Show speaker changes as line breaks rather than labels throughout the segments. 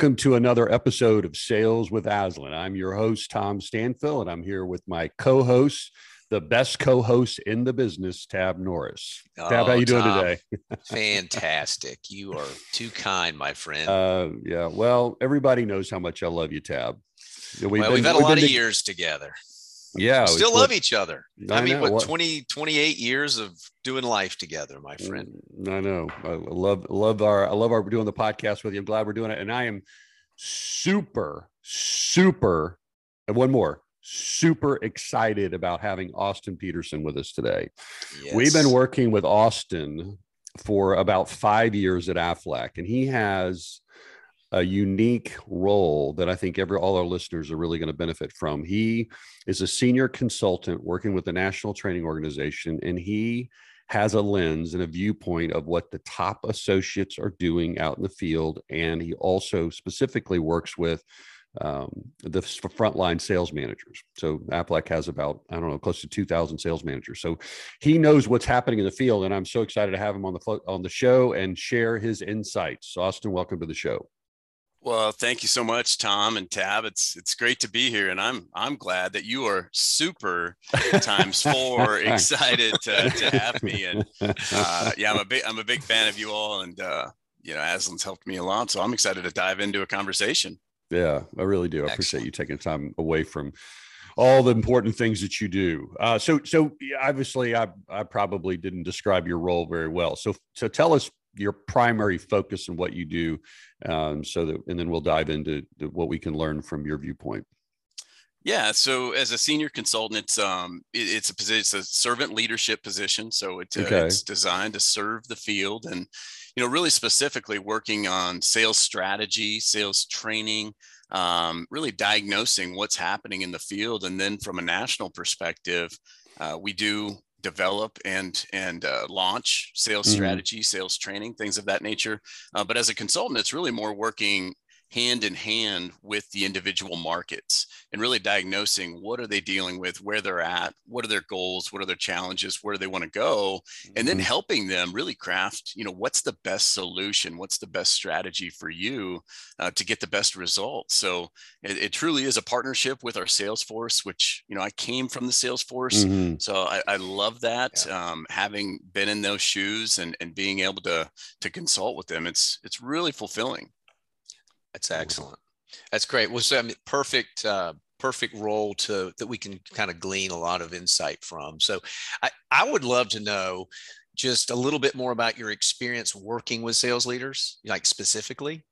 Welcome to another episode of Sales with Aslan. I'm your host, Tom Stanfill, and I'm here with my co-host, the best co-host in the business, Tab Norris.
Oh,
Tab, how are you doing
Tom,
today?
fantastic. You are too kind, my friend.
Uh, yeah, well, everybody knows how much I love you, Tab. We've,
well,
been-
we've had a
we've
lot of
to-
years together.
Yeah,
still love
what-
each other.
I
I, mean,
know,
what,
what-
20, 28 years of doing life together, my friend.
Mm, I know. I love love our I love our doing the podcast with you. I'm glad we're doing it, and I am super super. And one more, super excited about having Austin Peterson with us today. We've been working with Austin for about five years at Aflac, and he has a unique role that I think every all our listeners are really going to benefit from. He is a senior consultant working with the National Training Organization, and he has a lens and a viewpoint of what the top associates are doing out in the field. And he also specifically works with um, the frontline sales managers. So Aflac has about, I don't know, close to 2,000 sales managers. So he knows what's happening in the field. And I'm so excited to have him on the, on the show and share his insights. Austin, welcome to the show.
Well, thank you so much, Tom and Tab. It's it's great to be here, and I'm I'm glad that you are super times four excited to, to have me. And uh, yeah, I'm a big I'm a big fan of you all, and uh, you know, Aslan's helped me a lot, so I'm excited to dive into a conversation.
Yeah, I really do. I appreciate you taking time away from all the important things that you do. Uh, so, so obviously, I I probably didn't describe your role very well. So, so tell us your primary focus and what you do, um, so that, and then we'll dive into the, what we can learn from your viewpoint.
Yeah, so as a senior consultant, it's um it, it's a position, it's a servant leadership position. So it, uh,
Okay.
it's designed to serve the field, and you know, really specifically working on sales strategy, sales training, um, really diagnosing what's happening in the field, and then from a national perspective, uh, we do develop and and uh, launch sales
Mhm.
strategy, sales training, things of that nature. Uh, but as a consultant, it's really more working hand in hand with the individual markets and really diagnosing what are they dealing with where they're at what are their goals what are their challenges where do they want to go and then
Mhm.
helping them really craft you know what's the best solution what's the best strategy for you uh, to get the best results so it, it truly is a partnership with our sales force which you know i came from the sales force
Mhm.
so I, I love that um, having been in those shoes and, and being able to to consult with them it's it's really fulfilling
That's excellent. That's great. Well, so I mean, perfect, uh, perfect role to that we can kind of glean a lot of insight from. So, I I would love to know just a little bit more about your experience working with sales leaders, like specifically.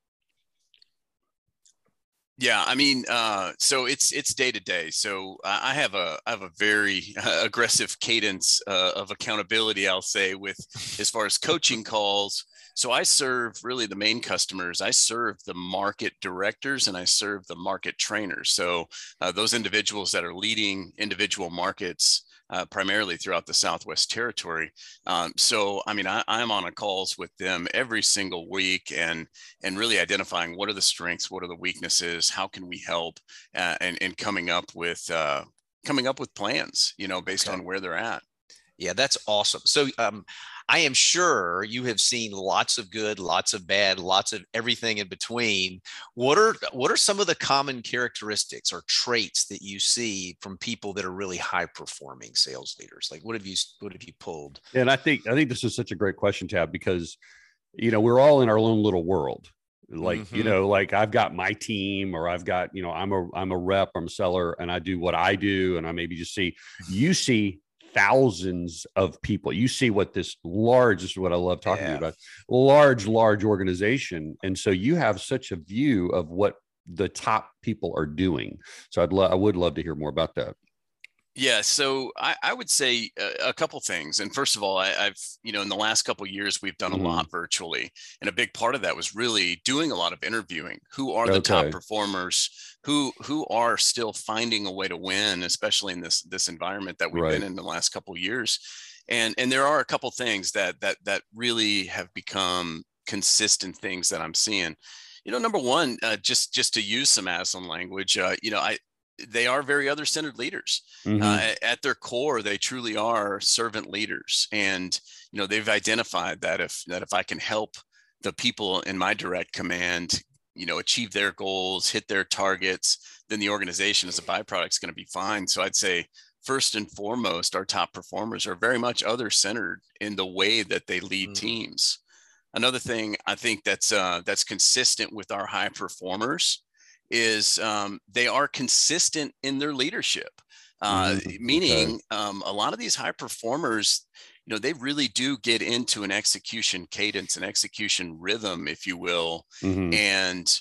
Yeah, I mean, uh, so it's it's day to day. So I have a I have a very aggressive cadence uh, of accountability. I'll say with as far as coaching calls. So I serve really the main customers. I serve the market directors and I serve the market trainers. So uh, those individuals that are leading individual markets. Uh, primarily throughout the Southwest Territory, um, so I mean I, I'm on a calls with them every single week, and and really identifying what are the strengths, what are the weaknesses, how can we help, uh, and and coming up with uh, coming up with plans, you know, based
Okay.
on where they're at.
Yeah, that's awesome. So, um, I am sure you have seen lots of good, lots of bad, lots of everything in between. What are what are some of the common characteristics or traits that you see from people that are really high performing sales leaders? Like, what have you what have you pulled?
And I think I think this is such a great question, Tab, because you know we're all in our own little world. Like you
Mhm.
know, like I've got my team, or I've got you know I'm a I'm a rep, I'm a seller, and I do what I do, and I maybe just see you see thousands of people. You see what this large this is what I love talking
Yeah.
about large large organization, and so you have such a view of what the top people are doing. So I'd love I would love to hear more about that.
Yeah, so I, I would say a, a couple things. And first of all, I, I've you know in the last couple of years we've done a lot virtually, and a big part of that was really doing a lot of interviewing. Who are the top performers? Who who are still finding a way to win, especially in this this environment that we've
Right.
been in the last couple of years. And and there are a couple things that that that really have become consistent things that I'm seeing. You know, number one, uh, just just to use some Aslan language, uh, you know, I they are very other centered leaders
Mhm.
uh, at- their core they truly are servant leaders and you know they've identified that if that if i can help the people in my direct command you know achieve their goals hit their targets then the organization as a byproduct is going to be fine so i'd say first and foremost our top performers are very much other centered in the way that they lead mm. teams another thing i think that's uh, that's consistent with our high performers is um, they are consistent in their leadership uh, mm, meaning okay. um, a lot of these high performers you know they really do get into an execution cadence an execution rhythm if you will mm-hmm. and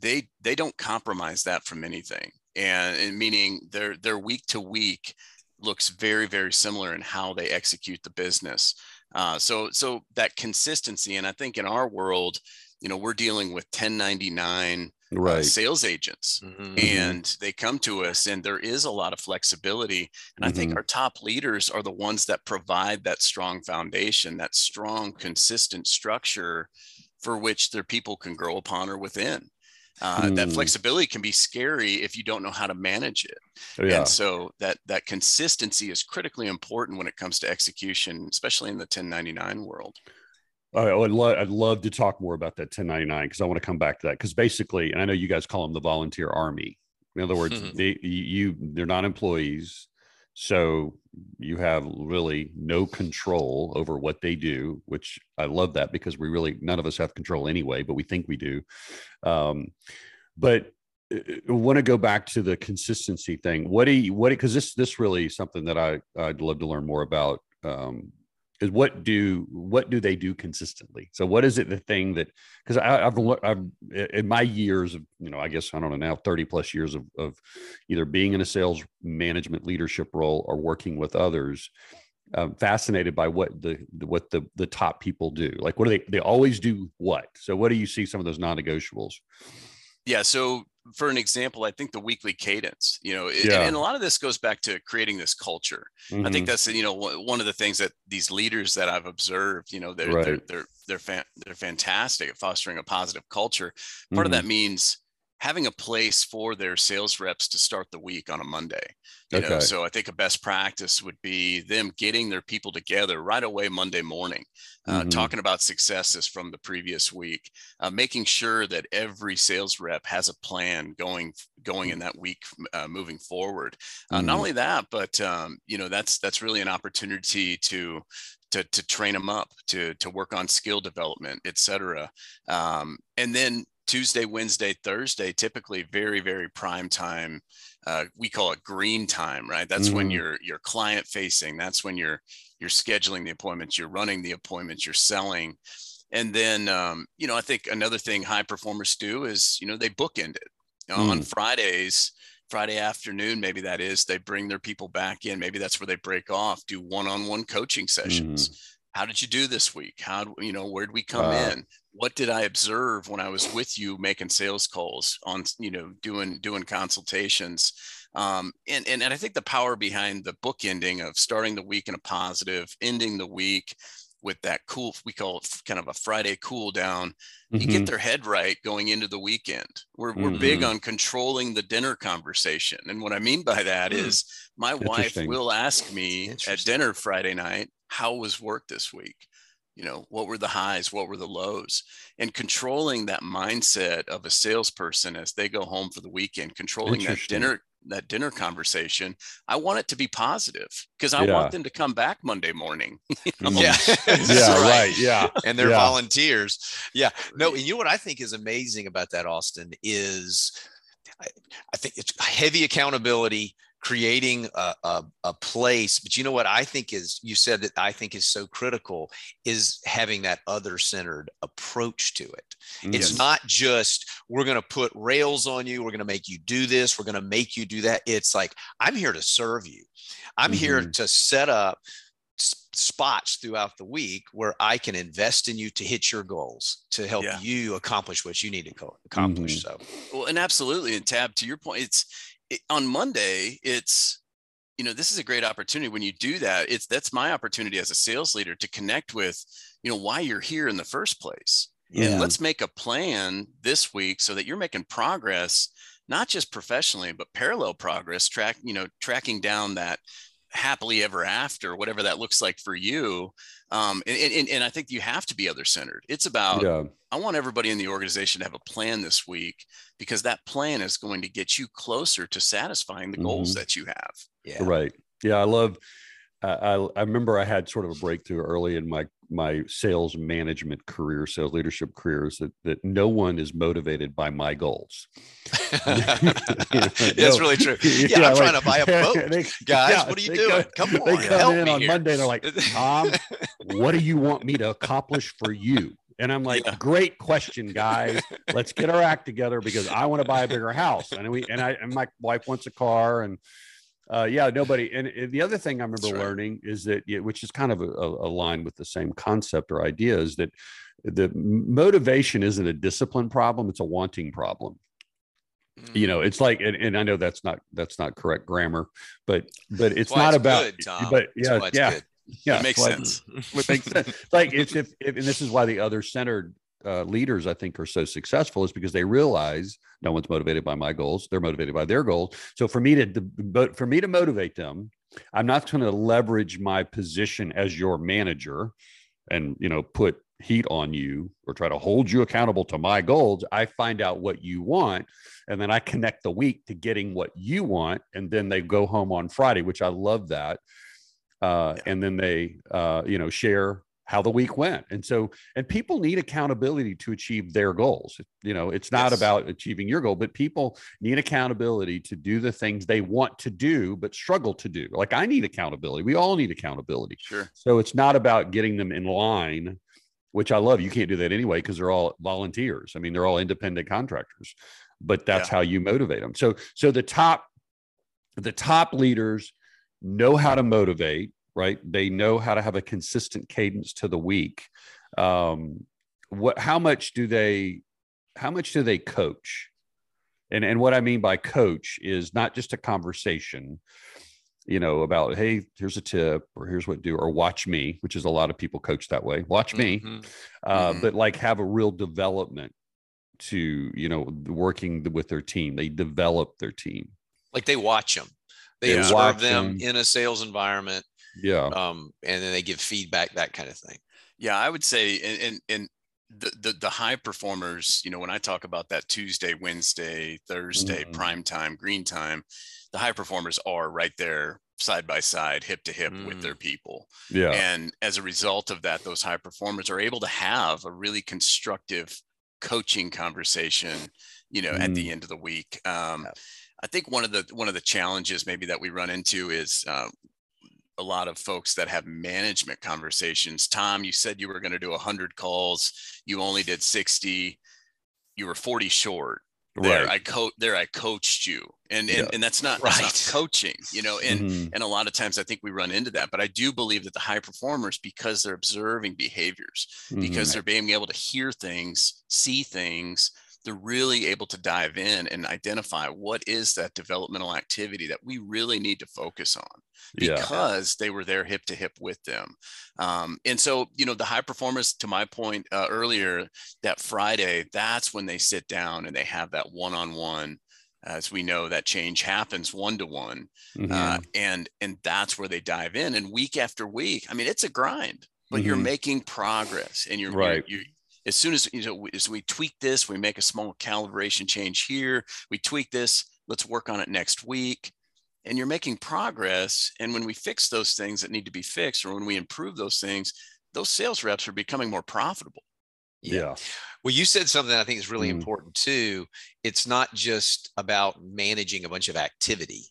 they they don't compromise that from anything and, and meaning their their week to week looks very very similar in how they execute the business uh, so so that consistency and i think in our world you know we're dealing with 1099 uh, right. uh, sales agents mm-hmm. and they come to us and there is a lot of flexibility and mm-hmm. i think mm-hmm. our top leaders are the ones that provide that strong foundation that strong consistent structure for which their people can grow upon or within uh, mm. that hmm. flexibility can be scary if you don't know how to manage it oh, yeah. and so that that consistency is critically important when it comes to execution especially in the 1099 world
I would love, I'd love to talk more about that 1099 because I want to come back to that because basically, and I know you guys call them the volunteer army. In other words, they you they're not employees, so you have really no control over what they do. Which I love that because we really none of us have control anyway, but we think we do. Um, but I want to go back to the consistency thing. What do you what because this this really something that I I'd love to learn more about. Um, is what do what do they do consistently? So what is it the thing that because i've i've in my years of you know i guess i don't know now 30 plus years of, of either being in a sales management leadership role or working with others I'm fascinated by what the what the the top people do. Like what do they they always do what? So what do you see some of those non-negotiables?
Yeah so for an example, I think the weekly cadence, you know, yeah. and, and, a lot of this goes back to creating this culture. Mm-hmm. I think mm-hmm. that's you know one of the things that these leaders that I've observed, you know, they're right. they're they're they're, fan, they're fantastic at fostering a positive culture. Part mm-hmm. of that means having a place for their sales reps to start the week on a Monday. You okay. know, so I think a best practice would be them getting their people together right away Monday morning, uh, mm-hmm. talking about successes from the previous week, uh, making sure that every sales rep has a plan going going in that week uh, moving forward. Mm-hmm. Not only that, but um, you know that's that's really an opportunity to to, to train them up to to work on skill development et cetera um, and then Tuesday, Wednesday, Thursday, typically very, very prime time. Uh, we call it green time, right? That's mm when you're you're client facing. That's when you're you're scheduling the appointments, you're running the appointments, you're selling. And then, um, you know, I think another thing high performers do is, you know, they bookend it you know, mm. on Fridays. Friday afternoon, maybe that is, they bring their people back in. Maybe that's where they break off, do one-on-one coaching sessions. How did you do this week how you know where did we come in what did i observe when i was with you making sales calls on you know doing doing consultations um, and, and and i think the power behind the book ending of starting the week in a positive ending the week with that cool we call it kind of a friday cool down mm-hmm. you get mm-hmm. their head right going into the weekend we're, mm-hmm. we're big mm-hmm. on controlling the dinner conversation and what i mean by that mm. is my wife will ask me at dinner friday night how was work this week you know what were the highs what were the lows and controlling that mindset of a salesperson as they go home for the weekend controlling that dinner that dinner conversation i want it to be positive because i yeah. want them to come back monday morning
you know? yeah yeah right. right. yeah and they're yeah. volunteers yeah no and you know what i think is amazing about that austin is I, I think it's heavy accountability creating a, a, a, place but you know what i think is you said that i think is so critical is having that other centered approach to it yes. it's not just we're going to put rails on you we're going to make you do this we're going to make you do that it's like i'm here to serve you i'm mm-hmm. here to set up spots throughout the week where I can invest in you to hit your goals to help yeah. you accomplish what you need to accomplish. Mm-hmm.
So, well, and absolutely. And Tab, to your point, it's it, on Monday, it's you know this is a great opportunity when you do that it's that's my opportunity as a sales leader to connect with you know why you're here in the first place yeah. and let's make a plan this week so that you're making progress not just professionally but parallel progress track you know tracking down that happily ever after, whatever that looks like for you. Um, and, and, and I think you have to be other centered. It's about,
yeah.
I want everybody in the organization to have a plan this week because that plan is going to get you closer to satisfying the goals
Mhm.
that you have.
Yeah.
Right. Yeah, I love. I I I remember I had sort of a breakthrough early in my my sales management career, sales leadership careers that that no one is motivated by my goals.
That's
No.
really true. Yeah, I'm trying to buy a boat.
they-
Guys,
yeah,
what are you
they
doing?
Come,
Come
they
on,
come
help
in on
here.
Monday. They're like, Tom, what do you want me to accomplish for you? And I'm like,
Yeah.
great question, guys. Let's get our act together because I want to buy a bigger house. And we and I and my wife wants a car. And uh, yeah, nobody. And, and the other thing I remember
right.
learning is that, yeah, which is kind of a, a, aligned with the same concept or idea, is that the motivation isn't a discipline problem; it's a wanting problem you know it's like and, and i know that's not that's not correct grammar but but it's not
it's
about
good, Tom.
but yeah
it's
yeah
good.
yeah
it makes
like-
sense.
it makes sense. like it's if, if and this is why the other centered uh, leaders i think are so successful is because they realize no one's motivated by my goals. They're motivated by their goals. So for me to but for me to motivate them i'm not going to leverage my position as your manager and you know put heat on you or try to hold you accountable to my goals. I find out what you want and then i connect the week to getting what you want and then they go home on friday which i love that. Uh, and then they uh, you know share how the week went and so and people need accountability to achieve their goals you know it's not
Yes.
about achieving your goal but people need accountability to do the things they want to do but struggle to do like i need accountability we all need accountability
Sure.
so it's not about getting them in line, which I love. You can't do that anyway because they're all volunteers. I mean, they're all independent contractors, but that's
Yeah.
how you motivate them. So so the top the top leaders know how to motivate, right? They know how to have a consistent cadence to the week. Um, what how much do they how much do they coach? And and what I mean by coach is not just a conversation, you know, about hey, here's a tip or here's what to do or watch me, which is a lot of people coach that way. Watch me,
Mhm.
uh,
Mhm.
but like have a real development to you know working with their team. They develop their team.
Like they watch them. They
They
observe
them,
them
'em.
in a sales environment,
Yeah,
um, and then they give feedback, that kind of thing.
Yeah, I would say, and and, and the, the the high performers, you know, when I talk about that Tuesday, Wednesday, Thursday,
Mhm.
prime time, green time, the high performers are right there side by side, hip to hip with their people.
yeah,
And as a result of that, those high performers are able to have a really constructive coaching conversation, you know, at the end of the week. Um,
Yeah.
I think one of the one of the challenges maybe that we run into is uh, a lot of folks that have management conversations. Tom, you said you were going to do 100 calls. You only did 60. You were 40 short. There,
right.
I co- there I coached you. And and,
Yeah.
and that's not, that's not
Right.
coaching, you know, and
Mhm.
and a lot of times I think we run into that. But I do believe that the high performers, because they're observing behaviors, because
Mhm.
they're being able to hear things, see things, they're really able to dive in and identify what is that developmental activity that we really need to focus on
yeah,
because they were there hip to hip with them. Um, and so, you know, the high performers, to my point uh, earlier, that Friday, that's when they sit down and they have that one on one. As we know, that change happens one to one, and and that's where they dive in. And week after week, I mean, it's a grind, but you're
Mhm.
making progress, and you're
Right.
You're, you as soon as you know, as we tweak this, we make a small calibration change here. We tweak this. Let's work on it next week and you're making progress. And when we fix those things that need to be fixed, or when we improve those things, those sales reps are becoming more profitable.
yeah,
Well, you said something I think is really
Mm.
important too. It's not just about managing a bunch of activity.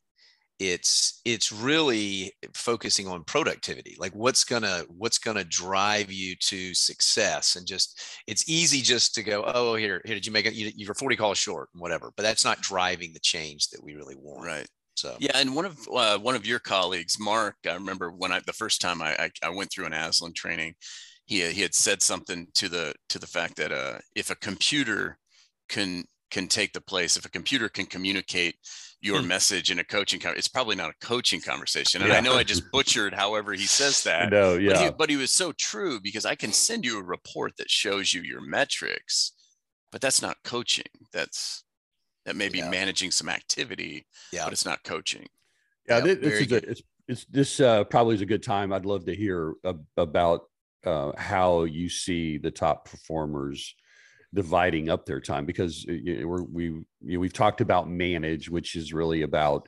It's it's really focusing on productivity. Like what's gonna what's gonna drive you to success, and just it's easy just to go, oh here here did you make it? You, you're 40 calls short, and whatever. But that's not driving the change that we really want.
Right.
So
Yeah. And one of uh, one of your colleagues, Mark, I remember when I the first time I I, I went through an Aslan training, he he had said something to the to the fact that uh, if a computer can can take the place, if a computer can communicate your
Hmm.
message in a coaching con- it's probably not a coaching conversation. And I know I just butchered however he says that.
no,
But,
yeah,
he, but he was so true because I can send you a report that shows you your metrics, but that's not coaching. That's that may be
Yeah.
managing some activity,
yeah,
but it's not coaching.
yeah.
Yeah,
thi- this is a, it's it's this uh, probably is a good time. I'd love to hear about uh, how you see the top performers dividing up their time because uh, we're, we you know, we've talked about manage, which is really about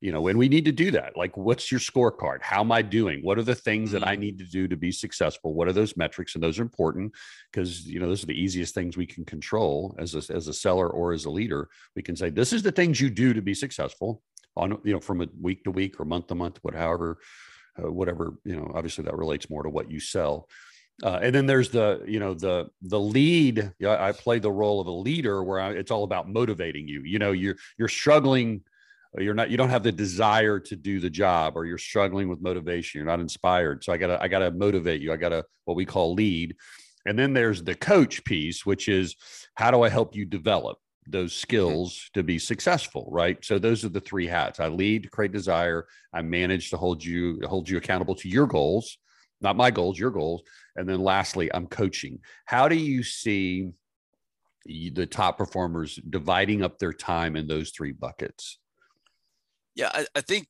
you know, and we need to do that. Like, what's your scorecard? How am I doing? What are the things that I mm-hmm. need to do to be successful? What are those metrics? And those are important because you know those are the easiest things we can control as a, as a seller or as a leader. We can say this is the things you do to be successful on you know from a week to week or month to month, whatever, uh, whatever you know. Obviously, that relates more to what you sell. Uh, and then there's the you know the the lead. I play the role of a leader where I, it's all about motivating you. You know, you're you're struggling you're not you don't have the desire to do the job or you're struggling with motivation you're not inspired so i gotta i gotta motivate you i gotta what we call lead and then there's the coach piece which is how do i help you develop those mm-hmm. skills to be successful right so those are the three hats i lead create desire i manage to hold you hold you accountable to your goals not my goals your goals and then lastly i'm coaching how do you see the top performers dividing up their time in those three buckets
yeah, I, I think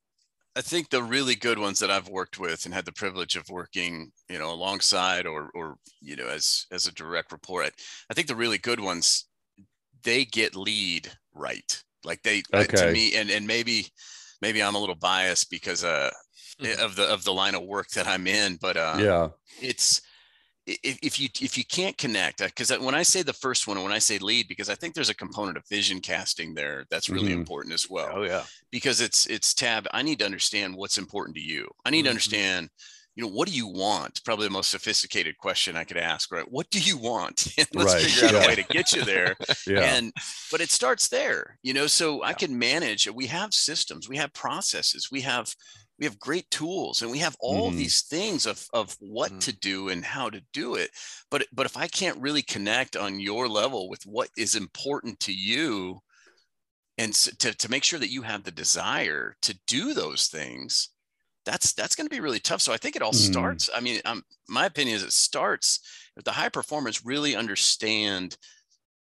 I think the really good ones that I've worked with and had the privilege of working, you know, alongside or or you know as as a direct report, I, I think the really good ones they get lead right. Like they okay. uh, to me, and and maybe maybe I'm a little biased because uh mm-hmm. of the of the line of work that I'm in, but uh,
yeah,
it's if, if you if you can't connect because uh, when i say the first one when i say lead because i think there's a component of vision casting there that's really mm-hmm. important as well
oh yeah
because it's it's tab i need to understand what's important to you i need mm-hmm. to understand you know what do you want probably the most sophisticated question i could ask right what do you want and let's right. figure out yeah. a way to get you there yeah. and but it starts there you know so yeah. i can manage we have systems we have processes we have we have great tools and we have all mm. these things of, of what mm. to do and how to do it but but if i can't really connect on your level with what is important to you and to, to make sure that you have the desire to do those things that's that's going to be really tough so i think it all mm. starts i mean um, my opinion is it starts if the high performers really understand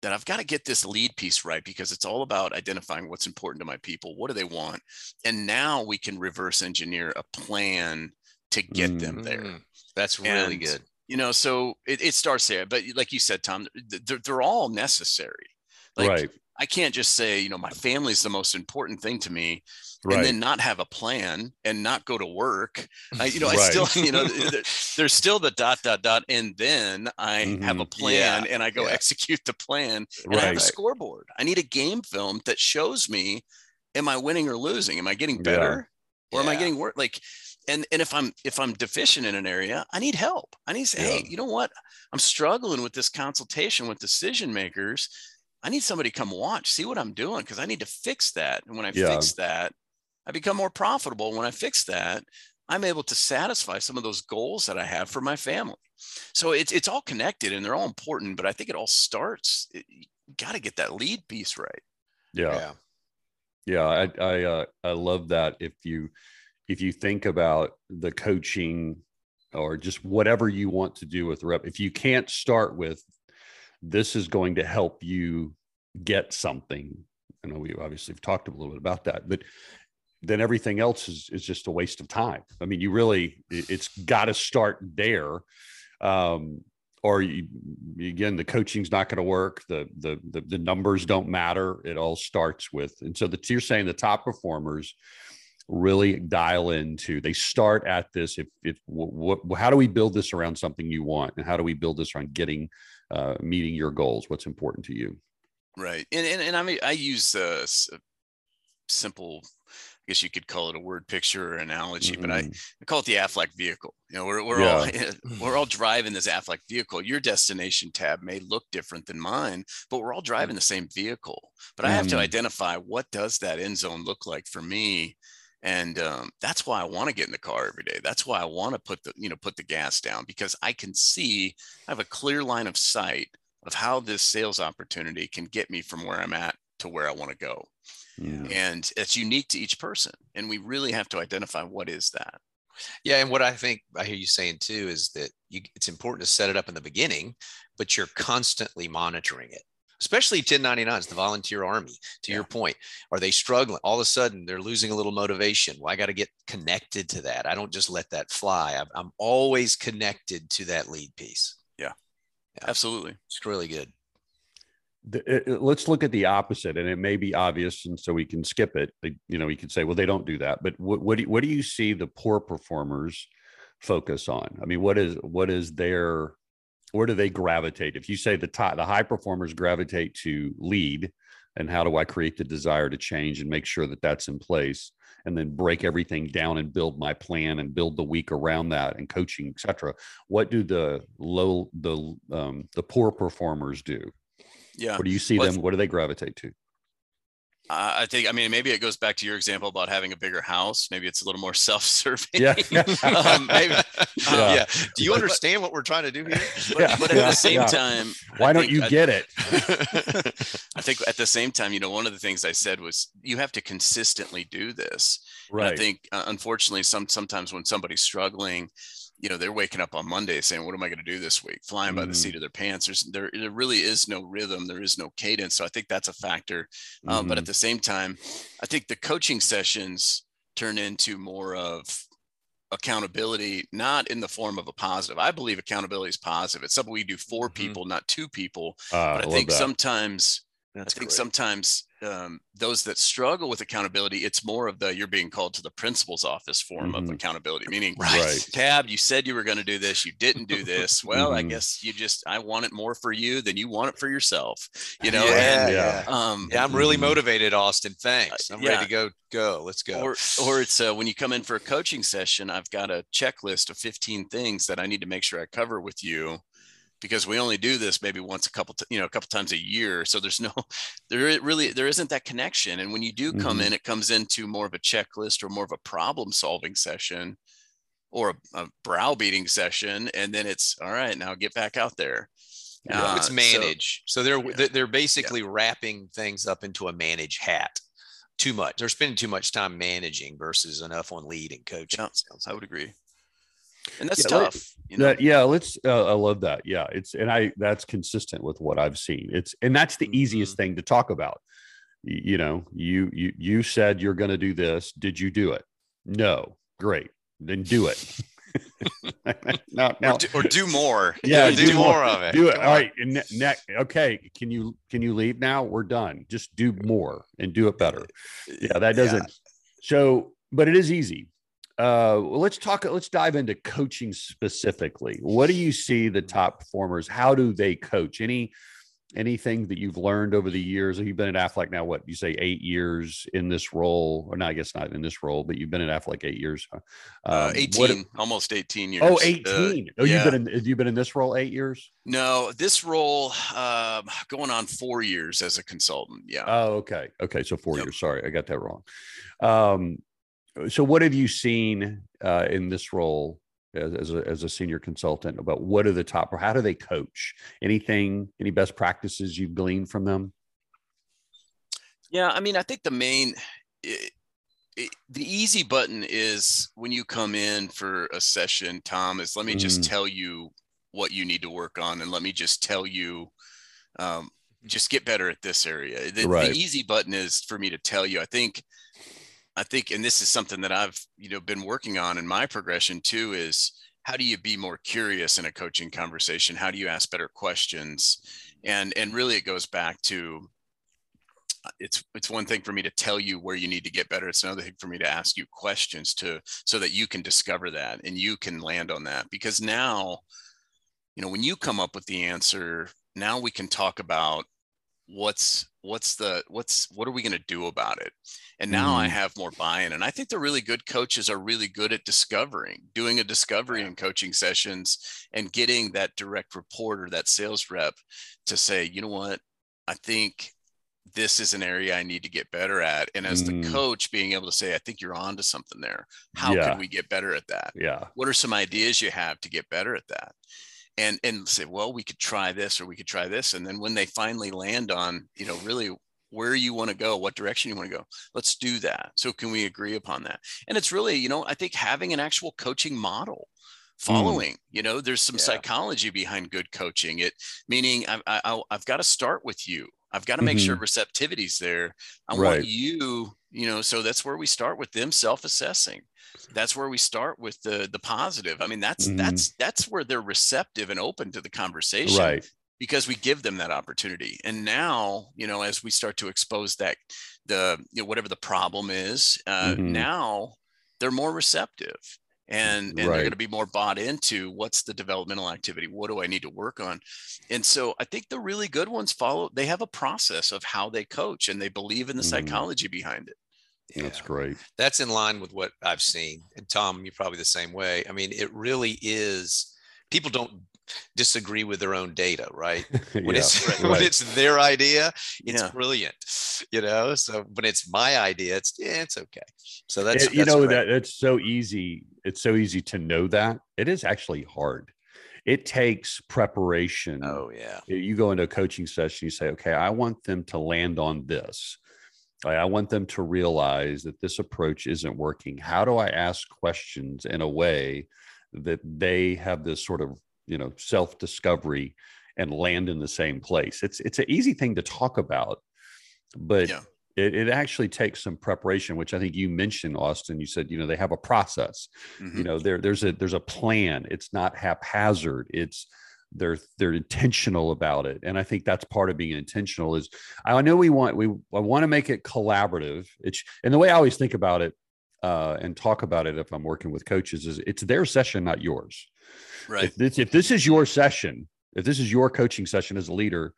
that I've got to get this lead piece right because it's all about identifying what's important to my people. What do they want? And now we can reverse engineer a plan to get mm. them there. Mm,
that's really and, good.
You know, so it, it, starts there. But like you said, Tom, they're, they're all necessary. Like,
right.
I can't just say, you know, my family is the most important thing to me right. and then not have a plan and not go to work. I, you know, right. I still, you know, there's still the dot, dot, dot. And then I mm-hmm. have a mm-hmm. plan yeah. and I go yeah. execute the plan and right. I have a scoreboard. I need a game film that shows me, am I winning or losing? Am I getting better yeah. or am I getting worse? Like, and and if i'm if i'm deficient in an area i need help i need to say hey you know what i'm struggling with this consultation with decision makers I need somebody to come watch, see what I'm doing, because I need to fix that. And when I yeah. fix that, I become more profitable. When I fix that, I'm able to satisfy some of those goals that I have for my family. So it's it's all connected and they're all important, but I think it all starts. It, you got to get that lead piece right.
Yeah, yeah, yeah I I uh, I love that. If you if you think about the coaching or just whatever you want to do with rep, if you can't start with this is going to help you get something. I know we obviously have talked a little bit about that, but then everything else is, is just a waste of time. I mean, you really, it's got to start there. Um, or you, again, the coaching's not going to work. The, the, the, the, numbers don't matter. It all starts with, and so the, you're saying the top performers really dial into, they start at this. If, if, what, how do we build this around something you want? And how do we build this around getting uh, meeting your goals what's important to you
right and and, and i mean i use a, a simple guess you could call it a word picture or analogy, mm-hmm. but I, mm-hmm. I, call it the Aflac vehicle. You know, we're, we're yeah. all we're all driving this Aflac vehicle. Your destination tab may look different than mine, but we're all driving the same vehicle. But mm-hmm. I have to mm-hmm. identify what does that end zone look like for me and um, that's why i want to get in the car every day that's why i want to put the you know put the gas down because i can see i have a clear line of sight of how this sales opportunity can get me from where i'm at to where i want to go yeah. and it's unique to each person and we really have to identify what is that
yeah and what i think i hear you saying too is that you, it's important to set it up in the beginning but you're constantly monitoring it especially 1099s, the volunteer army. To
Yeah.
your point, are they struggling? All of a sudden, they're losing a little motivation. Well, I got to get connected to that. I don't just let that fly. I'm, I'm always connected to that lead piece. Yeah.
Absolutely.
It's really good.
It- let's look at the opposite and it may be obvious and so we can skip it. You know we could say well they don't do that but what what do, you- what do you see the poor performers focus on? I mean what is what is their where do they gravitate? If you say the top the high performers gravitate to lead and how do i create the desire to change and make sure that that's in place and then break everything down and build my plan and build the week around that and coaching etc what do the low the um, the poor performers do
Yeah.
what do you see
Well,
them? What do they gravitate to?
I think, I mean, maybe it goes back to your example about having a bigger house. Maybe it's a little more self-serving.
Yeah.
um, maybe.
yeah.
Yeah.
Do you understand what we're trying to do here?
But,
Yeah,
but at
yeah,
the same time,
Why
I
don't you
I-
get it?
I think at the same time, you know, one of the things I said was you have to consistently do this. And I think, uh, unfortunately, some sometimes when somebody's struggling, you know, they're waking up on Monday saying, "What am I going to do this week?" Flying by the
Mm.
seat of their pants. There's there there really is no rhythm. There is no cadence. So I think that's a factor. Um, but at the same time, I think the coaching sessions turn into more of accountability, not in the form of a positive. I believe accountability is positive. It's something we do for
Mhm.
people, not two people.
Uh,
But I
love
think
that.
sometimes
That's
I think
great.
sometimes um, those that struggle with accountability, it's more of the you're being called to the principal's office form of
Mhm.
accountability, meaning,
Right.
Right.
Tab, you said you were going to do this, you didn't do this. Well, I
Mhm.
guess you just I want it more for you than you want it for yourself. You know,
yeah,
and,
yeah.
yeah.
um,
Yeah, I'm really
Mhm.
motivated, Austin. Thanks. I'm
yeah.
ready to go. Go. Let's go.
or or it's uh, when you come in for a coaching session, I've got a checklist of 15 things that I need to make sure I cover with you because we only do this maybe once a couple t- you know a couple times a year so there's no there really there isn't that connection and when you do come
Mhm.
in it comes into more of a checklist or more of a problem solving session or a, a browbeating session and then it's all right now get back out there
Yeah.
it's
Uh, so-
manage. So, they're
yeah.
they're- basically wrapping things up into a manage hat. Too much. They're spending too much time managing versus enough on lead and coaching.
Yeah, i would agree and that's
Yeah, let-
tough you know
That- yeah, let's. Uh, I love that. Yeah, it's and I that's consistent with what I've seen. It's and that's the easiest
Mm-hmm.
thing to talk about. You, know, you you you said you're going to do this. Did you do it? No. Great. Then do it. now, now,
Or, do, or do more.
Yeah,
do,
do
more.
more.
of it.
do it.
Come
All
on.
right. Ne- ne- okay. Can you can you leave now? We're done. Just do more and do it better. Yeah, that doesn't. So, but it is easy. Uh, let's talk. Let's dive into coaching specifically. What do you see the top performers? How do they coach? Any anything that you've learned over the years? You've been at Aflac now. What you say? Eight years in this role, or no? I guess not in this role, but you've been at Aflac eight years. huh?
uh,
Um,
18
what-
almost 18 years
oh,
Uh,
18. oh,
yeah.
you've been in. Have you been in this role eight years?
No, this role um, going on four years as a consultant. Yeah.
Oh, okay. Okay. So four
Yep.
years. Sorry, I got that wrong. Um, so what have you seen uh, in this role as, as, a, as a senior consultant about what are the top or how do they coach? Anything, any best practices you've gleaned from them?
yeah. I mean, I think the main, i i the easy button is when you come in for a session, Tom, is let me just
Mm.
tell you what you need to work on and let me just tell you, um, just get better at this area. The,
Right.
the easy button is for me to tell you. I think, I think, and this is something that I've, you know, been working on in my progression too, is how do you be more curious in a coaching conversation? How do you ask better questions? And, and really it goes back to, it's it's one thing for me to tell you where you need to get better it's another thing for me to ask you questions to so that you can discover that and you can land on that because now you know when you come up with the answer now we can talk about what's what's the what's what are we going to do about it and now i
Mm.
have more buy-in and i think the really good coaches are really good at discovering doing a discovery
Yeah.
in coaching sessions and getting that direct report or that sales rep to say you know what i think this is an area I need to get better at. And as
Mm.
the coach, being able to say, I think you're on to something there. How
Yeah.
can we get better at that?
Yeah.
What are some ideas you have to get better at that? And and say, well, we could try this or we could try this. And then when they finally land on, you know, really where you want to go, what direction you want to go, let's do that. So can we agree upon that? And it's really, you know, I think having an actual coaching model following mm. you know there's some yeah. psychology behind good coaching it meaning I, I, i've got to start with you i've got to make mm-hmm. sure receptivity's there i right. want you you know so that's where we start with them self-assessing that's where we start with the the positive i mean that's mm-hmm. that's that's where they're receptive and open to the conversation
right
because we give them that opportunity and now you know as we start to expose that the you know whatever the problem is uh, mm-hmm. now they're more receptive and and right. they're going to be more bought into what's the developmental activity what do i need to work on and so i think the really good ones follow they have a process of how they coach and they believe in the mm-hmm. psychology behind it
yeah. That's great.
That's in line with what I've seen. And Tom, you're probably the same way. I mean, it really is. People don't disagree with their own data, right? When yeah, it's right. when it's their idea, it's yeah. brilliant, you know. So when it's my idea, it's yeah, it's okay. So that's
it, you that's know great. that it's so easy. It's so easy to know that it is actually hard. It takes preparation.
Oh yeah.
You go into a coaching session, you say, okay, I want them to land on this. I want them to realize that this approach isn't working. How do I ask questions in a way that they have this sort of you know self discovery and land in the same place. It's it's an easy thing to talk about but yeah. it, it actually takes some preparation which i think you mentioned austin. You said you know they have a process. Mm-hmm. you know there there's a there's a plan. It's not haphazard. It's they're they're intentional about it. And i think that's part of being intentional is i know we want we i want to make it collaborative. It's and the way i always think about it uh, and talk about it if i'm working with coaches is it's their session not yours
Right.
If this, if this is your session, if this is your coaching session as a leader,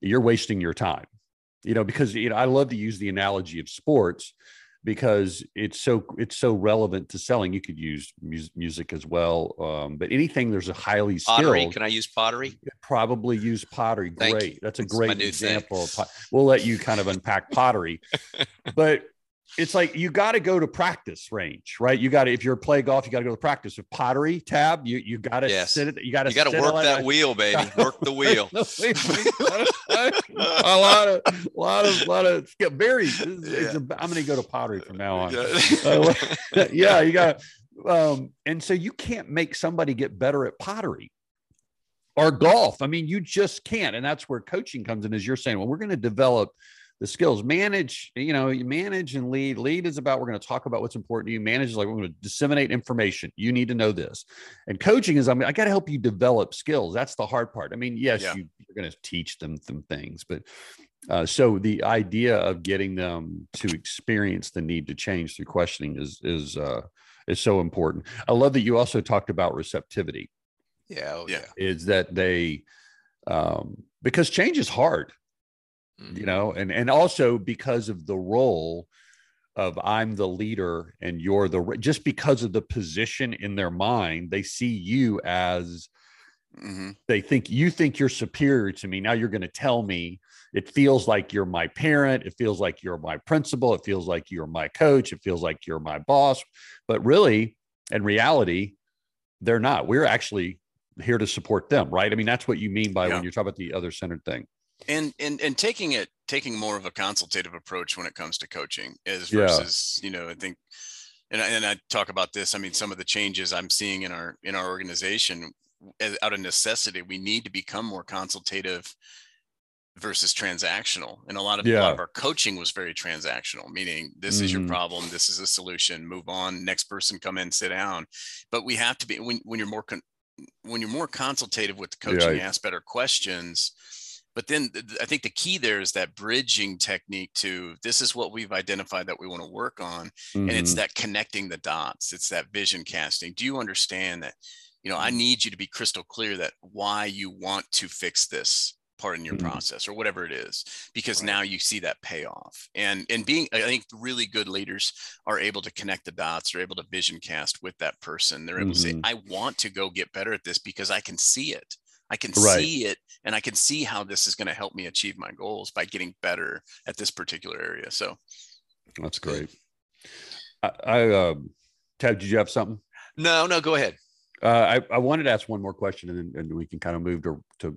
you're wasting your time. You know, because you know, I love to use the analogy of sports because it's so it's so relevant to selling. You could use mu- music as well, um, but anything there's a highly skilled.
pottery. Can I use pottery?
Probably use pottery. Great, that's a great example. Pot- we'll let you kind of unpack pottery, but it's like you got to go to practice range, right? You got to if you're play golf, you got to go to practice. With pottery tab, you you got to yes. sit it. You got to
you got to work that wheel, baby. Work the wheel.
a lot of a lot of a lot of very. Yeah. I'm going to go to pottery from now on. Uh, yeah, you got. Um, and so you can't make somebody get better at pottery or golf. I mean, you just can't. And that's where coaching comes in. As you're saying, well, we're going to develop the skills. Manage you know you manage and lead. Lead is about we're going to talk about what's important to you. Manage is like we're going to disseminate information. You need to know this. And coaching is i mean i got to help you develop skills. That's the hard part. I mean yes yeah. you, are going to teach them some things but uh, so the idea of getting them to experience the need to change through questioning is is uh, is so important. I love that you also talked about receptivity.
Yeah oh, yeah.
Is that they um, because change is hard mm-hmm. you know, and and also because of the role of I'm the leader and you're the just because of the position in their mind, they see you as mm-hmm. they think you think you're superior to me. Now you're going to tell me it feels like you're my parent, it feels like you're my principal, it feels like you're my coach, it feels like you're my boss, but really in reality they're not. We're actually here to support them, right? I mean, that's what you mean by yeah. when you're talking about the other centered thing
and and and taking it taking more of a consultative approach when it comes to coaching is versus yeah. you know i think and I, and I talk about this i mean some of the changes i'm seeing in our in our organization out of necessity we need to become more consultative versus transactional and a lot of yeah. a lot of our coaching was very transactional meaning this mm-hmm. is your mm-hmm. problem this is a solution move on next person come in sit down but we have to be when, when you're more con- when you're more consultative with the coaching yeah. ask better questions but then I think the key there is that bridging technique to this is what we've identified that we want to work on. Mm-hmm. And it's mm-hmm. that connecting the dots, it's that vision casting. Do you understand that? You know, I mm-hmm. need you to be crystal clear that why you want to fix this part in your mm-hmm. process or whatever it is because right. now you see that payoff and and being i think really good leaders are able to connect the dots they're able to vision cast with that person they're able mm-hmm. to say i want to go get better at this because i can see it I can right. see it and I can see how this is going to help me achieve my goals by getting better at this particular area. So
that's great. I, I uh, Ted, did you have something?
No, no, go ahead.
Uh, I, I wanted to ask one more question and then and we can kind of move to, to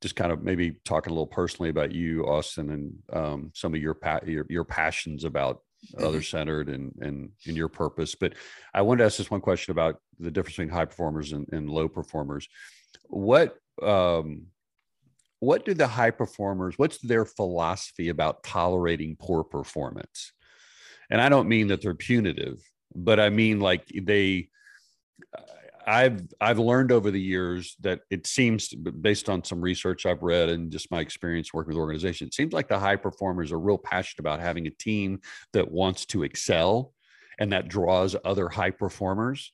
just kind of maybe talking a little personally about you, Austin, and um, some of your, pa- your, your passions about
Mhm.
other centered and and in your purpose. But I wanted to ask this one question about the difference between high performers and, and low performers. What um what do the high performers what's their philosophy about tolerating poor performance? And I don't mean that they're punitive, but I mean like they I've I've learned over the years that it seems based on some research I've read and just my experience working with organizations, it seems like the high performers are real passionate about having a team that wants to excel and that draws other high performers.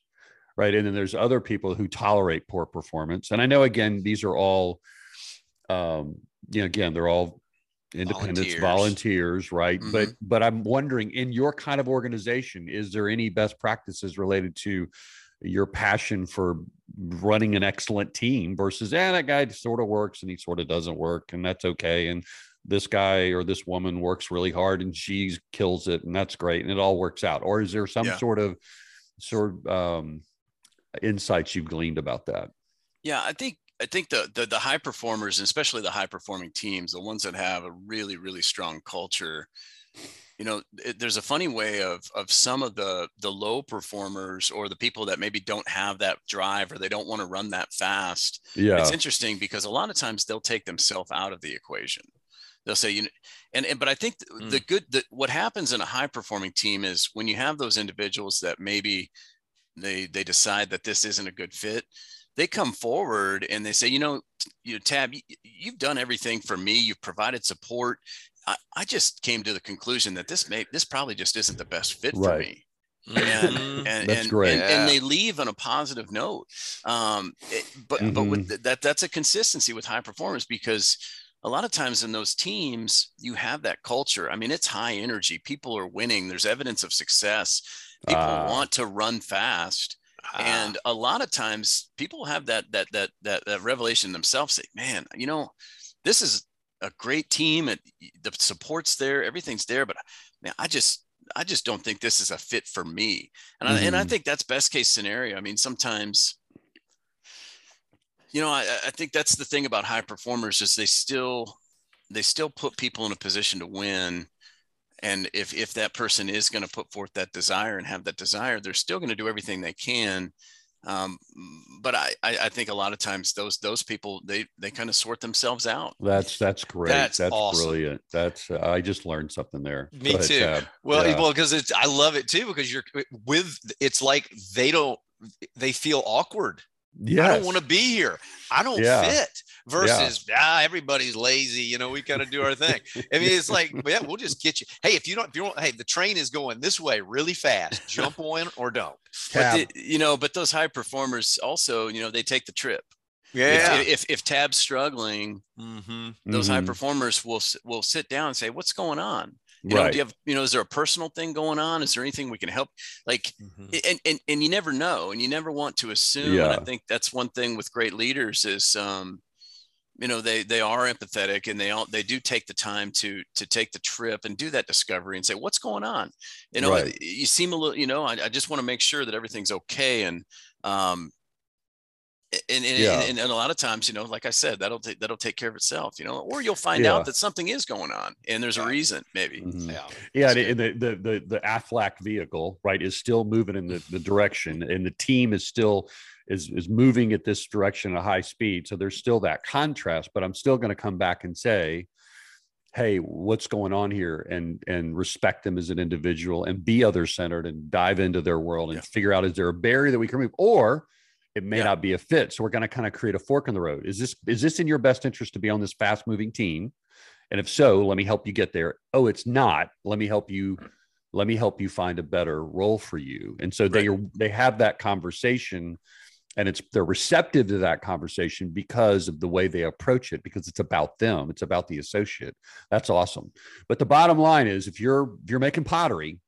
Right. And then there's other people who tolerate poor performance. And I know again, these are all um, you know, again, they're all independents,
Volunteers.
volunteers, right? But
Mhm.
but I'm wondering in your kind of organization, is there any best practices related to your passion for running an excellent team versus yeah, that guy sort of works and he sort of doesn't work, and that's okay. And this guy or this woman works really hard and she kills it, and that's great, and it all works out. Or is there some
Yeah.
sort of sort of um, insights you've gleaned about that?
Yeah, I think I think the, the the high performers, especially the high performing teams, the ones that have a really really strong culture, you know, it, there's a funny way of of some of the the low performers or the people that maybe don't have that drive or they don't want to run that fast.
Yeah,
It's interesting because a lot of times they'll take themselves out of the equation. They'll say, you know, and, and but I think th- the hmm. good that what happens in a high performing team is when you have those individuals that maybe they they decide that this isn't a good fit they come forward and they say you know you tab you, you've done everything for me you've provided support. I, I just came to the conclusion that this may this probably just isn't the best fit for me.
Mhm.
and
That's
and,
great.
and,
Yeah.
and they leave on a positive note. Um it- but but with th- that that's a consistency with high performance because a lot of times in those teams you have that culture. I mean it's high energy people are winning there's evidence of success people
Ah.
want to run fast
Ah,
and a lot of times people have that that that that, that revelation themselves say man you know this is a great team and the support's there everything's there but man i just i just don't think this is a fit for me and I, and I
Mhm.
think that's best case scenario i mean sometimes you know I, I think that's the thing about high performers is they still they still put people in a position to win and if if that person is going to put forth that desire and have that desire they're still going to do everything they can um, but I, I think a lot of times those those people they they kind of sort themselves out
that's that's great.
That's
That's,
awesome.
brilliant. That's uh, I just learned something there.
Me too. Well,
Yeah.
well, because it's I love it too because you're with it's like they don't they feel awkward. I don't want to be here. I don't
Yeah.
fit. Versus ah, everybody's lazy. You know, we got to do our thing. I mean, it's like yeah, we'll just get you. Hey, if you don't, if you don't, hey, the train is going this way really fast. Jump on or don't.
but the, you know but those high performers also you know they take the trip
Yeah.
if, if if tab's struggling
mm-hmm.
those high
Mhm.
performers will will sit down and say what's going on you know
right.
do you have you know is there a personal thing going on is there anything we can help like and, and and you never know and you never want to assume and i think that's one thing with great leaders is um you know they they are empathetic and they all they do take the time to to take the trip and do that discovery and say what's going on you know
Right.
you seem a little you know i, I just want to make sure that everything's okay and um and and,
Yeah.
and and a lot of times you know like i said that'll take that'll take care of itself you know or you'll find
Yeah.
out that something is going on and there's a reason maybe
Mhm.
Yeah.
Yeah, and, and the, the the the Aflac vehicle, right, is still moving in the, the direction, and the team is still is is moving at this direction at a high speed. So there's still that contrast, but I'm still going to come back and say, hey, what's going on here, and and respect them as an individual, and be other centered, and dive into their world, and
Yeah.
figure out is there a barrier that we can remove, or it may
Yeah.
not be a fit. So we're going to kind of create a fork in the road. Is this is this in your best interest to be on this fast moving team? And if so, let me help you get there. Oh, it's not. Let me help you. Let me help you find a better role for you. And so they are they have that conversation, and it's they're receptive to that conversation because of the way they approach it. Because it's about them. It's about the associate. That's awesome. But the bottom line is, if you're if you're making pottery,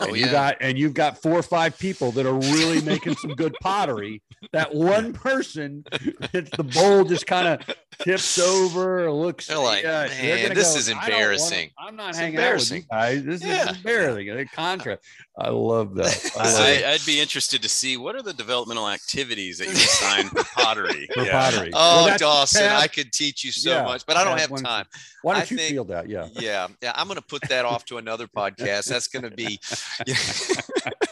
Oh,
and you
yeah.
got and you've got four or five people that are really making some good pottery. That one person, it's the bowl just kind of tips over, looks
They're like,
yeah, they're
"Man, this
go,
is
"I don't wanna-
embarrassing."
I'm not
It's
hanging out with you guys. This
Yeah.
is embarrassing. A contract. I love that. I love
I, I'd be interested to see what are the developmental activities that you assign for pottery.
For
Yeah.
pottery.
Oh,
Well,
Dawson, I could teach you so
Yeah,
much, but I don't
Tab,
have
why don't
time.
Why
I
don't you
think-
feel that? Yeah.
Yeah, yeah. I'm going to put that off to another podcast. That's going to be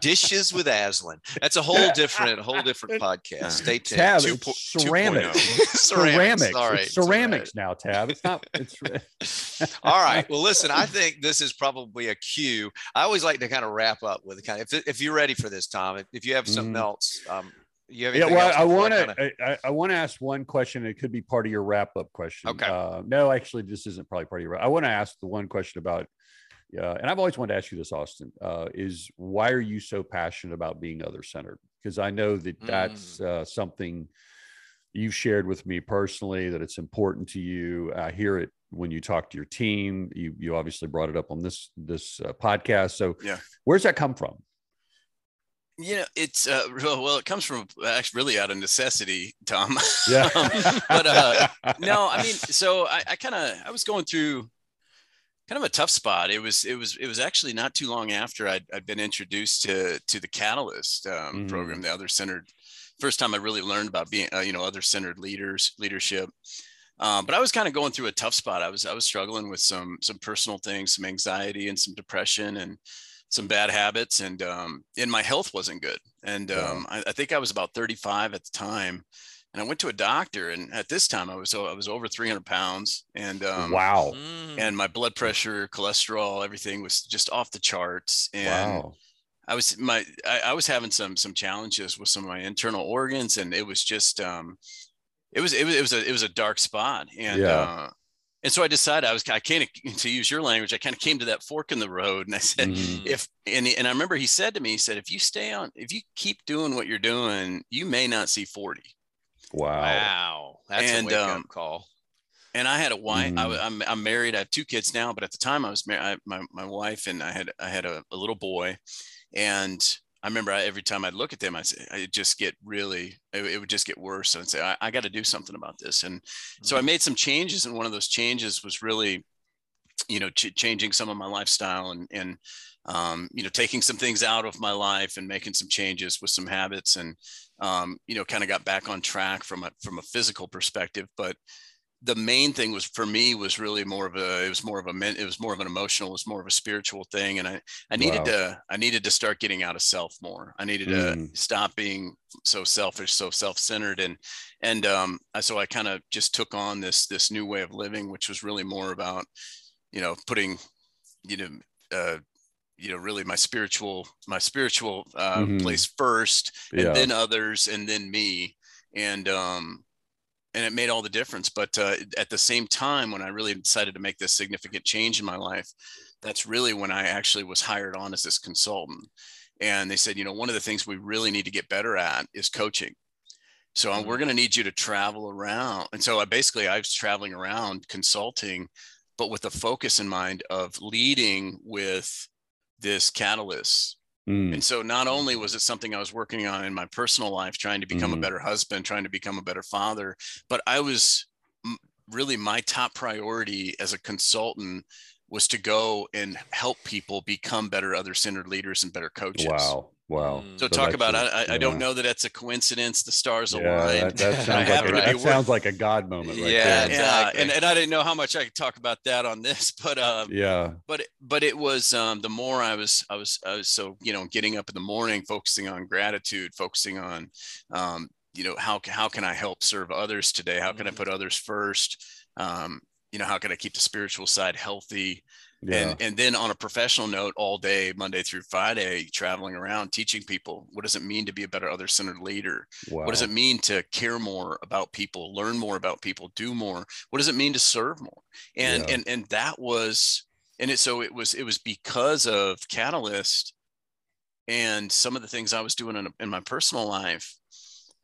dishes with Aslan. That's a whole different, whole different podcast. Stay tuned.
Tab,
Two po-
ceramics.
2.0.
ceramics.
All right.
It's ceramics now, Tab. It's not. It's
All right. Well, listen, I think this is probably a cue. I always like to kind of wrap up with kind of, if, if you're ready for this, Tom, if, if you have something
Mhm.
else, um, you have
yeah. Well, I want
kinda-
to. I, I want to ask one question. It could be part of your wrap up question.
Okay.
Uh, no, actually, this isn't probably part of your. I want to ask the one question about. Uh, and I've always wanted to ask you this, Austin. Uh, is why are you so passionate about being other centered? Because I know that that's
Mm.
uh, something you've shared with me personally that it's important to you. I hear it when you talk to your team. You you obviously brought it up on this this uh, podcast. So
Yeah.
where's that come from?
You know, it's uh, well, it comes from actually really out of necessity, Tom.
Yeah.
Um, but uh, no, I mean, so I, I kind of I was going through kind of a tough spot. It was it was it was actually not too long after I'd, I'd been introduced to to the Catalyst um,
Mhm.
program, the other centered. First time I really learned about being uh, you know other centered leaders leadership. Um, but I was kind of going through a tough spot. I was I was struggling with some some personal things, some anxiety, and some depression, and some bad habits, and um, and my health wasn't good. And um, I, I think I was about 35 at the time, and I went to a doctor. And at this time, I was I was over 300 pounds, and um,
wow.
Mm.
and my blood pressure, cholesterol, everything was just off the charts. And
Wow.
I was my I, I was having some some challenges with some of my internal organs, and it was just um, it was it was it was a it was a dark spot, and
Yeah.
uh, and so I decided I was I kind of to use your language, I kind of came to that fork in the road, and I said,
Mhm.
if and and I remember he said to me, he said, if you stay on, if you keep doing what you're doing, you may not see 40.
Wow.
Wow. That's
And,
a wake
um,
up call.
and I had a wife. I,
Mm.
am I'm married. I have two kids now, but at the time I was married. My my wife and I had I had a, a little boy, and I remember I, every time I'd look at them, I say I just get really it, it would just get worse, and I'd say I, I got to do something about this. And so I made some changes, and one of those changes was really, you know, ch- changing some of my lifestyle and and um, you know taking some things out of my life and making some changes with some habits and um, you know kind of got back on track from a from a physical perspective, but the main thing was for me was really more of a it was more of a it was more of an emotional it was more of a spiritual thing and i i needed
Wow.
to i needed to start getting out of self more i needed to
Mm.
stop being so selfish so self-centered and and um I, so i kind of just took on this this new way of living which was really more about you know putting you know uh you know really my spiritual my spiritual uh
Mhm.
place first and
Yeah.
then others and then me. And um and it made all the difference. But uh, at the same time when i really decided to make this significant change in my life that's really when i actually was hired on as this consultant. And they said you know one of the things we really need to get better at is coaching. So uh, we're going to need you to travel around. And so i basically i was traveling around consulting but with the focus in mind of leading with this catalyst
Mm.
and so not only was it something I was working on in my personal life, trying to become
Mhm.
a better husband, trying to become a better father, but I was really my top priority as a consultant was to go and help people become better other centered leaders and better coaches.
Wow. Wow.
Mm.
So talk about
that's
I,
a-
I I don't know that that's a coincidence. The stars
Yeah,
aligned.
that, that sounds like a, that sounds like a God moment right
Yeah,
there.
exactly.
Yeah, and, and I didn't know how much I could talk about that on this, but um,
Yeah.
but but it was um, the more I was I was I was so you know getting up in the morning, focusing on gratitude, focusing on um, you know how how can I help serve others today? How can I
Mhm.
put others first? Um, you know how can I keep the spiritual side healthy?
Yeah.
And and then on a professional note, all day Monday through Friday, traveling around teaching people what does it mean to be a better other centered leader?
wow.
What does it mean to care more about people, learn more about people, do more? What does it mean to serve more? And
Yeah.
and and that was and it so it was it was because of Catalyst and some of the things I was doing in, in my personal life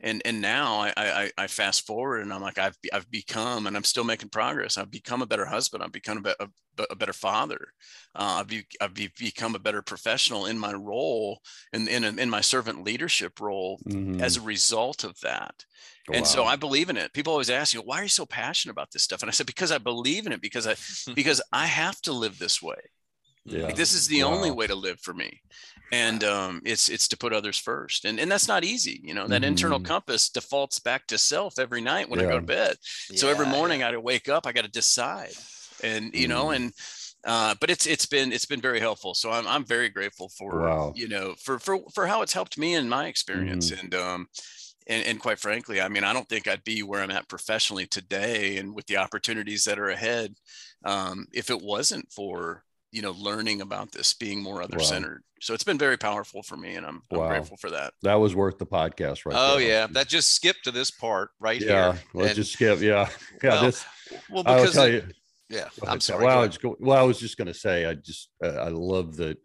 and and now I, I I fast forward and I'm like I've I've become and I'm still making progress. I've become a better husband. I've become a, be, a, a better father. Uh, I've, be, I've be, become a better professional in my role and in, in, in my servant leadership role mm-hmm. as a result of that. And so I believe in it. People always ask you, why are you so passionate about this stuff? And I said, because I believe in it, because I because I have to live this way. Yeah. Like, this is the wow. only way to live for me and um, it's it's to put others first and and that's not easy you know that mm-hmm. internal compass defaults back to self every night when yeah. i go to bed yeah, so every morning i wake up i got to decide and you mm. know and uh, but it's it's been it's been very helpful so i'm, I'm very grateful for wow. you know for for for how it's helped me in my experience mm. and um and, and quite frankly i mean i don't think i'd be where i'm at professionally today and with the opportunities that are ahead um, if it wasn't for you know learning about this being more other centered wow. so it's been very powerful for me and i'm, I'm wow. grateful for that
that was worth the podcast right
oh there. yeah that just skipped to this part right
yeah
here.
let's and, just skip yeah yeah
well,
this
well because tell it, you, yeah i'm sorry
well I, was well I was just going to say i just uh, i love that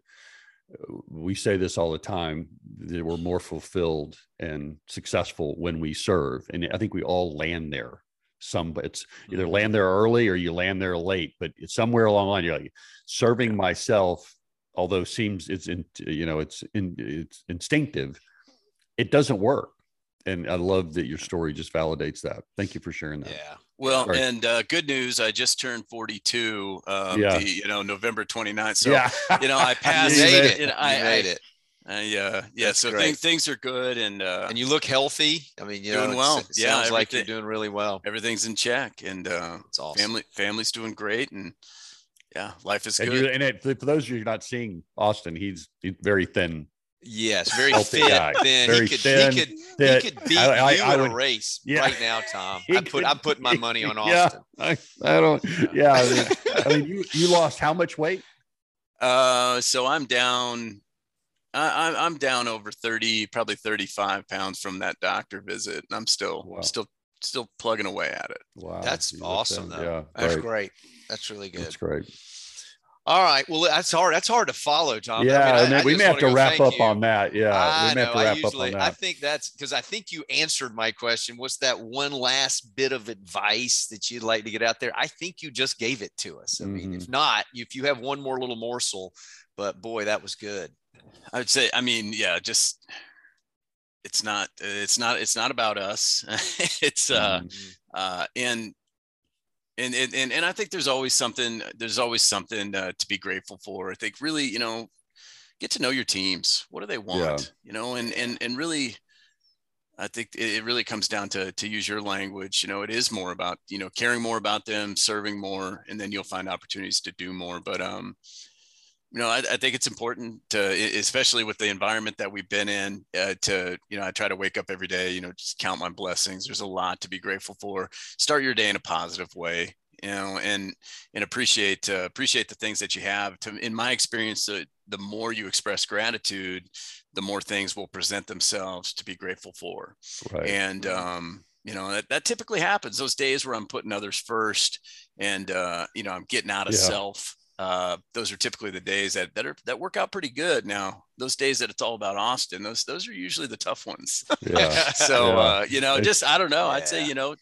uh, we say this all the time that we're more fulfilled and successful when we serve and i think we all land there some it's either mm-hmm. land there early or you land there late but it's somewhere along the line you're like serving myself although seems it's in you know it's in it's instinctive it doesn't work. And i love that your story just validates that. Thank you for sharing that.
Yeah. Well Sorry. and uh, good news i just turned 42 um, yeah. The, you know november 29th so yeah. you know i passed
you made it,
you
know, I, made it
uh, yeah, yeah. That's so things things are good, and uh,
and you look healthy. I mean, you
doing
know,
well.
It yeah, sounds like you're doing really well.
Everything's in check, and uh, it's awesome. Family family's doing great, and yeah, life is
and
good.
And it, for those of you not seeing Austin, he's, he's very thin.
Yes, very fit, guy. thin. Very he could, thin, he could, thin. he could beat I, I, you I in would, a race yeah. right now, Tom. I put, I'm putting my money on Austin.
Yeah, I, I don't. Yeah, I mean, I mean, you you lost how much weight?
Uh, so I'm down I, I'm down over 30, probably 35 pounds from that doctor visit. And I'm still, wow. still, still plugging away at it.
Wow. That's awesome though. Yeah. That's great. great. That's really good.
That's great.
All right. Well, that's hard. That's hard to follow, Tom.
Yeah, I mean, I, I we may have to wrap up you. on that. Yeah,
I
we may
know.
have to wrap
usually,
up on that.
I think that's because I think you answered my question. What's that one last bit of advice that you'd like to get out there? I think you just gave it to us. I mean, mm-hmm. if not, if you have one more little morsel, but boy, that was good.
I would say, I mean, yeah, just it's not, it's not, it's not about us. it's, uh, mm-hmm. uh, and, and, and, and I think there's always something, there's always something uh, to be grateful for. I think really, you know, get to know your teams. What do they want? Yeah. You know, and, and, and really, I think it really comes down to to use your language. You know, it is more about you know caring more about them, serving more, and then you'll find opportunities to do more. But um, you know, I, I, think it's important to, especially with the environment that we've been in, uh, to, you know, I try to wake up every day, you know, just count my blessings. There's a lot to be grateful for. Start your day in a positive way, you know, and, and appreciate, uh, appreciate the things that you have. To, in my experience, the, the more you express gratitude, the more things will present themselves to be grateful for. Right. And, um, you know that, that typically happens those days where i'm putting others first and uh, you know i'm getting out of yeah. self uh, those are typically the days that that are that work out pretty good. Now, those days that it's all about Austin, those those are usually the tough ones. Yeah. so yeah. Uh, you know, just I don't know. Yeah. I'd say you know,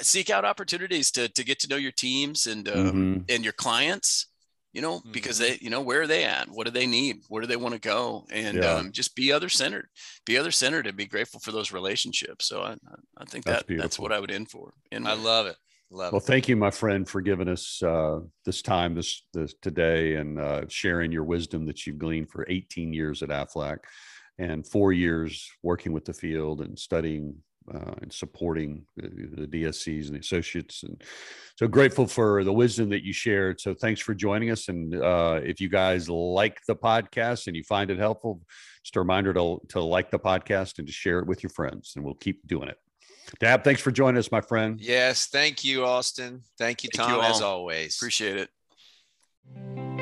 seek out opportunities to to get to know your teams and um, mm-hmm. and your clients. You know, mm-hmm. because they, you know, where are they at? What do they need? Where do they want to go? And yeah. um, just be other centered, be other centered, and be grateful for those relationships. So I, I think that's that beautiful. that's what I would end for.
In I love it. Love
well, it. thank you, my friend, for giving us uh, this time this, this today and uh, sharing your wisdom that you've gleaned for 18 years at Aflac and four years working with the field and studying uh, and supporting the, the, DSCs and the associates. And so grateful for the wisdom that you shared. So thanks for joining us. And uh, if you guys like the podcast and you find it helpful, just a reminder to, to like the podcast and to share it with your friends. And we'll keep doing it. Tab, thanks for joining us, my friend.
Yes, thank you, Austin. Thank you, thank Tom, you as always.
Appreciate it.